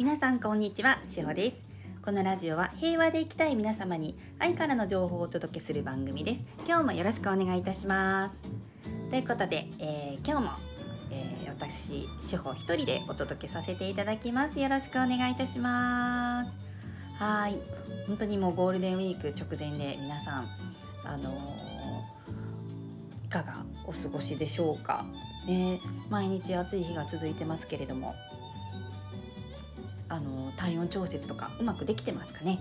皆さんこんにちはしほです。このラジオは平和で生きたい皆様に愛からの情報をお届けする番組です。今日もよろしくお願いいたします。ということで、えー、今日も、えー、私しほ一人でお届けさせていただきます。よろしくお願いいたします。はい。本当にもうゴールデンウィーク直前で皆さんあのー、いかがお過ごしでしょうか。ね。毎日暑い日が続いてますけれども。あの体温調節とかうまくできてますかね？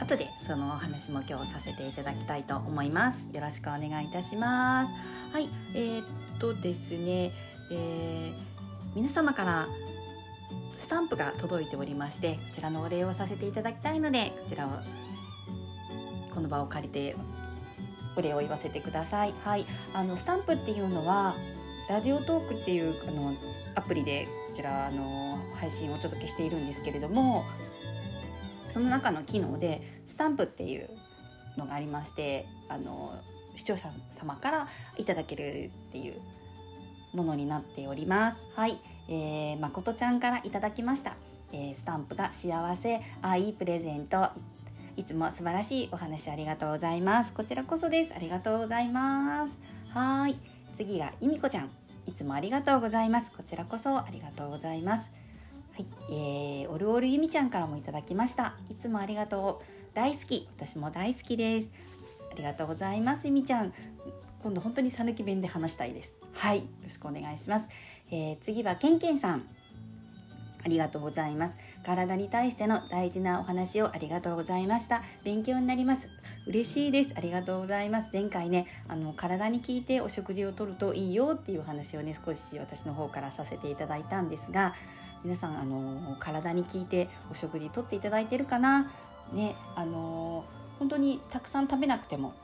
後でそのお話も今日させていただきたいと思います。よろしくお願いいたします。はいえー、っとですね、えー、皆様からスタンプが届いておりましてこちらのお礼をさせていただきたいのでこちらをこの場を借りてお礼を言わせてください。はいあのスタンプっていうのはラジオトークっていうあのアプリでこちらあの配信をお届けしているんですけれどもその中の機能でスタンプっていうのがありましてあの視聴者様からいただけるっていうものになっております。はい、えー、まことちゃんからいただきました。えー、スタンプが幸せ、愛、プレゼント、いつも素晴らしいお話ありがとうございます。こちらこそです。ありがとうございます。はい。次がいみこちゃん。いつもありがとうございます。こちらこそありがとうございます。はい、えー、オルオルゆみちゃんからもいただきました。いつもありがとう。大好き。私も大好きです。ありがとうございます。ゆみちゃん。今度本当にさぬき弁で話したいです。はい、よろしくお願いします。えー、次はけんけんさん。ありがとうございます。体に対しての大事なお話をありがとうございました。勉強になります。嬉しいです。ありがとうございます。前回ね、あの体に効いてお食事をとるといいよっていう話をね、少し私の方からさせていただいたんですが、皆さんあの体に効いてお食事とっていただいてるかな？ね、あの本当にたくさん食べなくても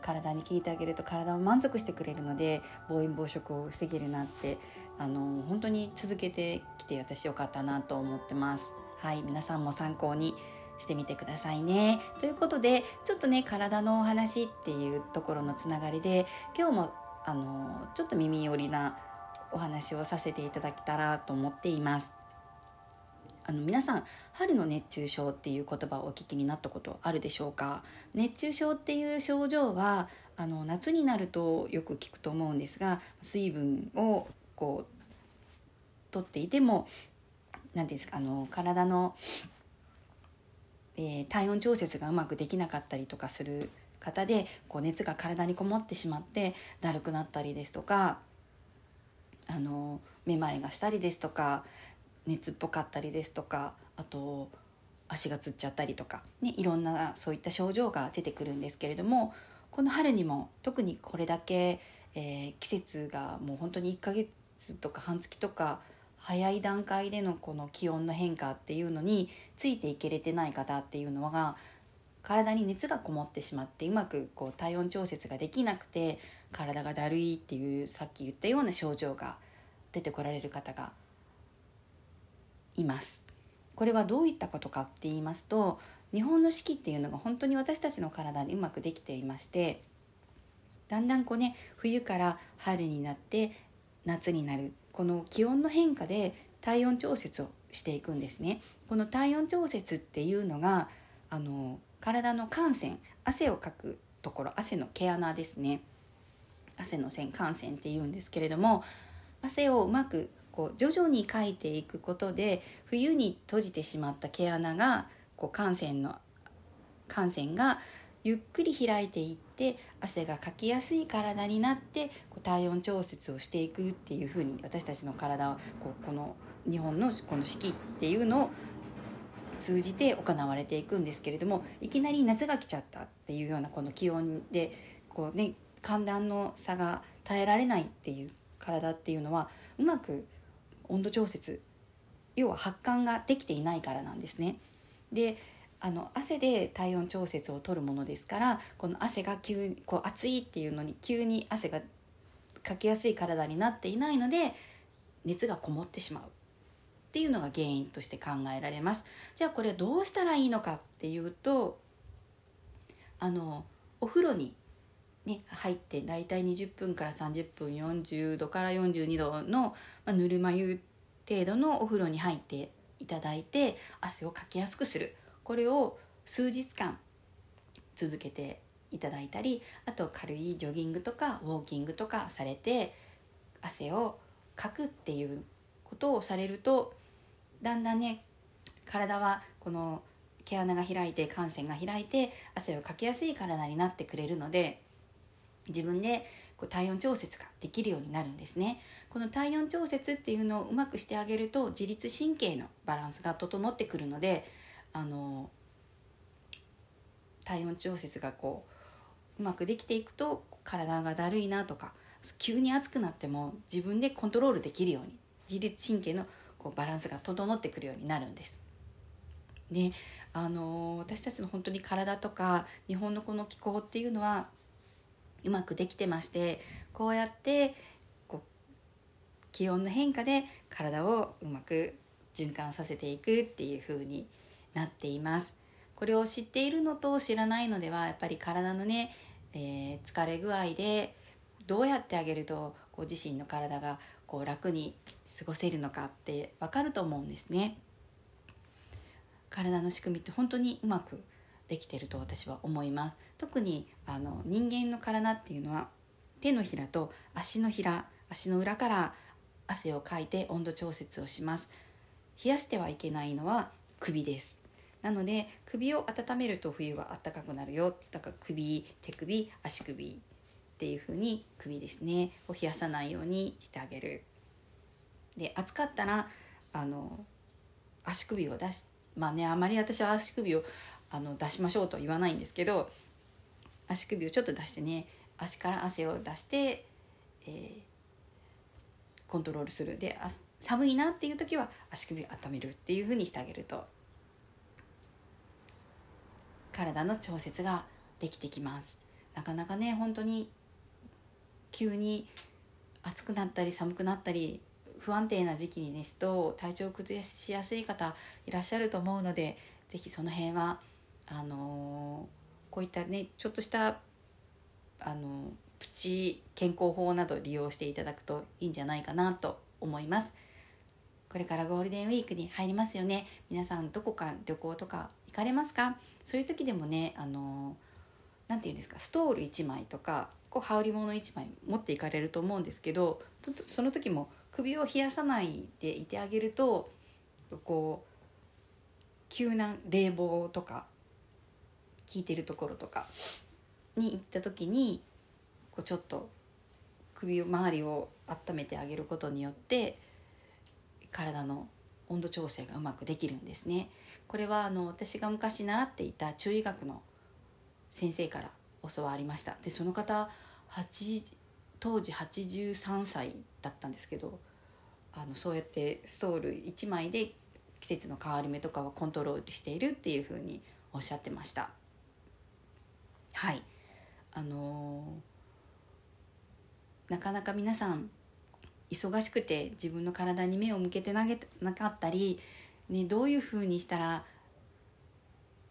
体に効いてあげると体を満足してくれるので暴飲暴食を防げるなってあの本当に続けてきて私よかったなと思ってます。はい皆さんも参考にしてみてくださいね。ということでちょっとね体のお話っていうところのつながりで今日もあのちょっと耳寄りなお話をさせていただけたらと思っています。あの皆さん春の熱中症っていう言葉をお聞きになったことあるでしょうか？熱中症っていう症状はあの夏になるとよく聞くと思うんですが水分をこう取っていても何ですかあの体の、えー、体温調節がうまくできなかったりとかする方でこう熱が体にこもってしまってだるくなったりですとかあのめまいがしたりですとか熱っぽかったりですとかあと足がつっちゃったりとか、ね、いろんなそういった症状が出てくるんですけれどもこの春にも特にこれだけ、えー、季節がもう本当に1ヶ月とか半月とか早い段階でのこの気温の変化っていうのについていけれてない方っていうのは体に熱がこもってしまってうまくこう体温調節ができなくて体がだるいっていうさっき言ったような症状が出てこられる方がいます。これはどういったことかって言いますと日本の四季っていうのが本当に私たちの体にうまくできていましてだんだんこうね冬から春になって夏になるこの気温の変化で体温調節をしていくんですね。この体温調節っていうのがあの体の汗腺汗をかくところ汗の毛穴ですね。汗の線汗腺っていうんですけれども汗をうまくこう徐々にかいていくことで冬に閉じてしまった毛穴がこう汗腺の汗腺がゆっくり開いていって汗がかきやすい体になってこう体温調節をしていくっていうふうに私たちの体はこうこの日本のこの四季っていうのを通じて行われていくんですけれどもいきなり夏が来ちゃったっていうようなこの気温でこう、ね、寒暖の差が耐えられないっていう体っていうのはうまく温度調節要は発汗ができていないからなんですね。であの汗で体温調節を取るものですからこの汗が急にこう暑いっていうのに急に汗がかきやすい体になっていないので熱がこもってしまうっていうのが原因として考えられます。じゃあこれどうしたらいいのかっていうとあのお風呂にね、入って大体20分から30分40度から42度の、まあ、ぬるま湯程度のお風呂に入っていただいて汗をかきやすくするこれを数日間続けていただいたりあと軽いジョギングとかウォーキングとかされて汗をかくっていうことをされるとだんだんね体はこの毛穴が開いて汗腺が開いて汗をかきやすい体になってくれるので自分でこう体温調節ができるようになるんですね。この体温調節っていうのをうまくしてあげると自律神経のバランスが整ってくるのであの体温調節がこううまくできていくと体がだるいなとか急に暑くなっても自分でコントロールできるように自律神経のこうバランスが整ってくるようになるんです。であの私たちの本当に体とか日本のこの気候っていうのはうまくできてましてこうやってこう気温の変化で体をうまく循環させていくっていう風になっています。これを知っているのと知らないのではやっぱり体のね、えー、疲れ具合でどうやってあげるとこう自身の体がこう楽に過ごせるのかって分かると思うんですね。体の仕組みって本当にうまくできてると私は思います。特にあの人間の体っていうのは手のひらと足のひら足の裏から汗をかいて温度調節をします。冷やしてはいけないのは首です。なので首を温めると冬は暖かくなるよ。だから首手首足首。っていう風に首ですね。を冷やさないようにしてあげる。で暑かったらあの足首を出しまあねあまり私は足首をあの出しましょうとは言わないんですけど足首をちょっと出してね足から汗を出して、えー、コントロールする。で寒いなっていう時は足首を温めるっていうふうにしてあげると。体の調節ができてきます。なかなかね本当に急に暑くなったり寒くなったり不安定な時期にですと体調を崩しやすい方いらっしゃると思うので是非その辺はあのこういったねちょっとしたあのプチ健康法など利用していただくといいんじゃないかなと思います。これからゴールデンウィークに入りますよね。皆さんどこか旅行とか行かれますか？そういう時でもねあの何て言うんですか？ストール1枚とかこう羽織物1枚持っていかれると思うんですけどちょっとその時も首を冷やさないでいてあげるとこう急な冷房とか効いてるところとかに行った時にこうちょっと首を周りを温めてあげることによって体の温度調整がうまくできるんですね。これはあの私が昔習っていた中医学の先生から教わりました。でその方当時83歳だったんですけどあのそうやってストール1枚で季節の変わり目とかをコントロールしているっていうふうにおっしゃってました。はい。あのー、なかなか皆さん忙しくて自分の体に目を向けてなげなかったり、ね、どういうふうにしたら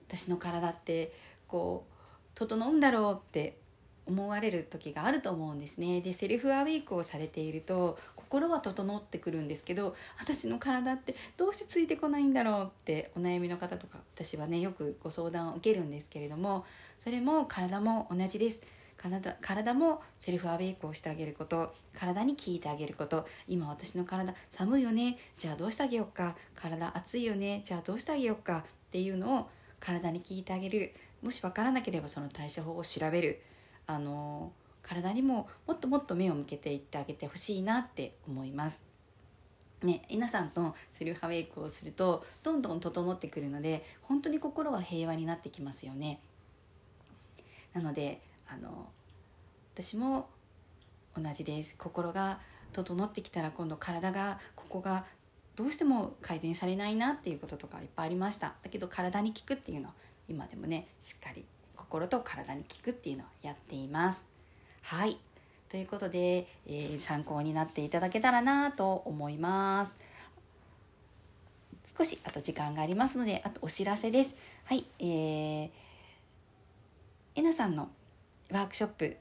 私の体ってこう整うんだろうって思われる時があると思うんですね。でセルフアウェイクをされていると心は整ってくるんですけど私の体ってどうしてついてこないんだろうってお悩みの方とか私はねよくご相談を受けるんですけれどもそれも体も同じです。体体もセルフアウェイクをしてあげること体に聞いてあげること。今私の体寒いよねじゃあどうしてあげようか。体暑いよねじゃあどうしてあげようか。っていうのを体に聞いてあげるもし分からなければその対処法を調べるあの体にももっともっと目を向けていってあげてほしいなって思います。ね、皆さんとセルフアウェイクをするとどんどん整ってくるので本当に心は平和になってきますよね。なのであの私も同じです心が整ってきたら今度体がここがどうしても改善されないなっていうこととかいっぱいありました。だけど体に効くっていうのは今でもねしっかり心と体に効くっていうのをやっています。はい。ということで、えー、参考になっていただけたらなと思います。少しあと時間がありますのであとお知らせです。はい。えー、えなさんのワークショップ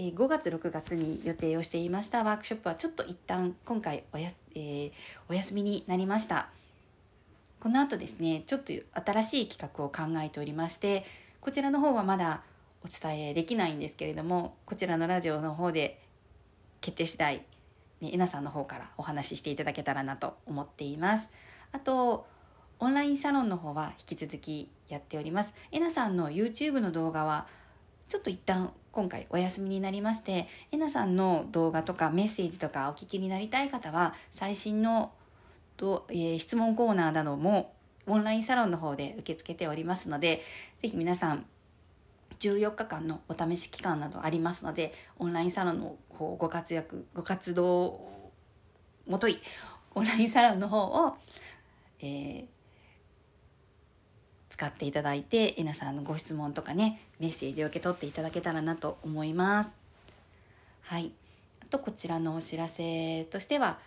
えー、5月6月に予定をしていましたワークショップはちょっと一旦今回おや、えー、お休みになりました。この後ですねちょっと新しい企画を考えておりましてこちらの方はまだお伝えできないんですけれどもこちらのラジオの方で決定次第、ね、えなさんの方からお話ししていただけたらなと思っています。あとオンラインサロンの方は引き続きやっております。えなさんの YouTube の動画はちょっと一旦今回お休みになりましてえなさんの動画とかメッセージとかお聞きになりたい方は最新のと、えー、質問コーナーなどもオンラインサロンの方で受け付けておりますのでぜひ皆さん14日間のお試し期間などありますのでオンラインサロンの方ご活躍ご活動もといオンラインサロンの方を、えー、使っていただいてえなさんのご質問とかねメッセージを受け取っていただけたらなと思います。はいあとこちらのお知らせとしては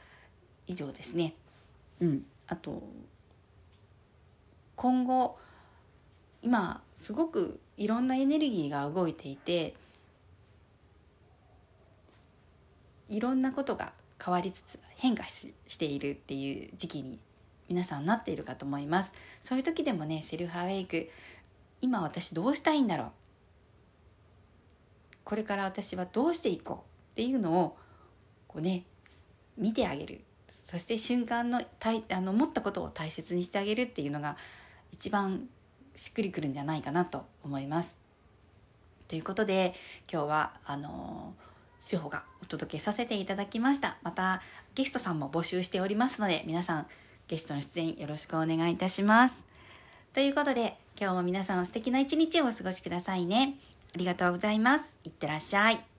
以上ですね。うん、あと今後今すごくいろんなエネルギーが動いていていろんなことが変わりつつ変化ししているっていう時期に皆さんなっているかと思います。そういう時でもねセルフアウェイク今私どうしたいんだろう。これから私はどうしていこうっていうのをこうね見てあげる。そして瞬間のたいあの持ったことを大切にしてあげるっていうのが一番しっくりくるんじゃないかなと思います。ということで今日はあの志保がお届けさせていただきました。またゲストさんも募集しておりますので皆さんゲストの出演よろしくお願いいたします。ということで今日も皆さん素敵な一日をお過ごしくださいね。ありがとうございます。いってらっしゃい。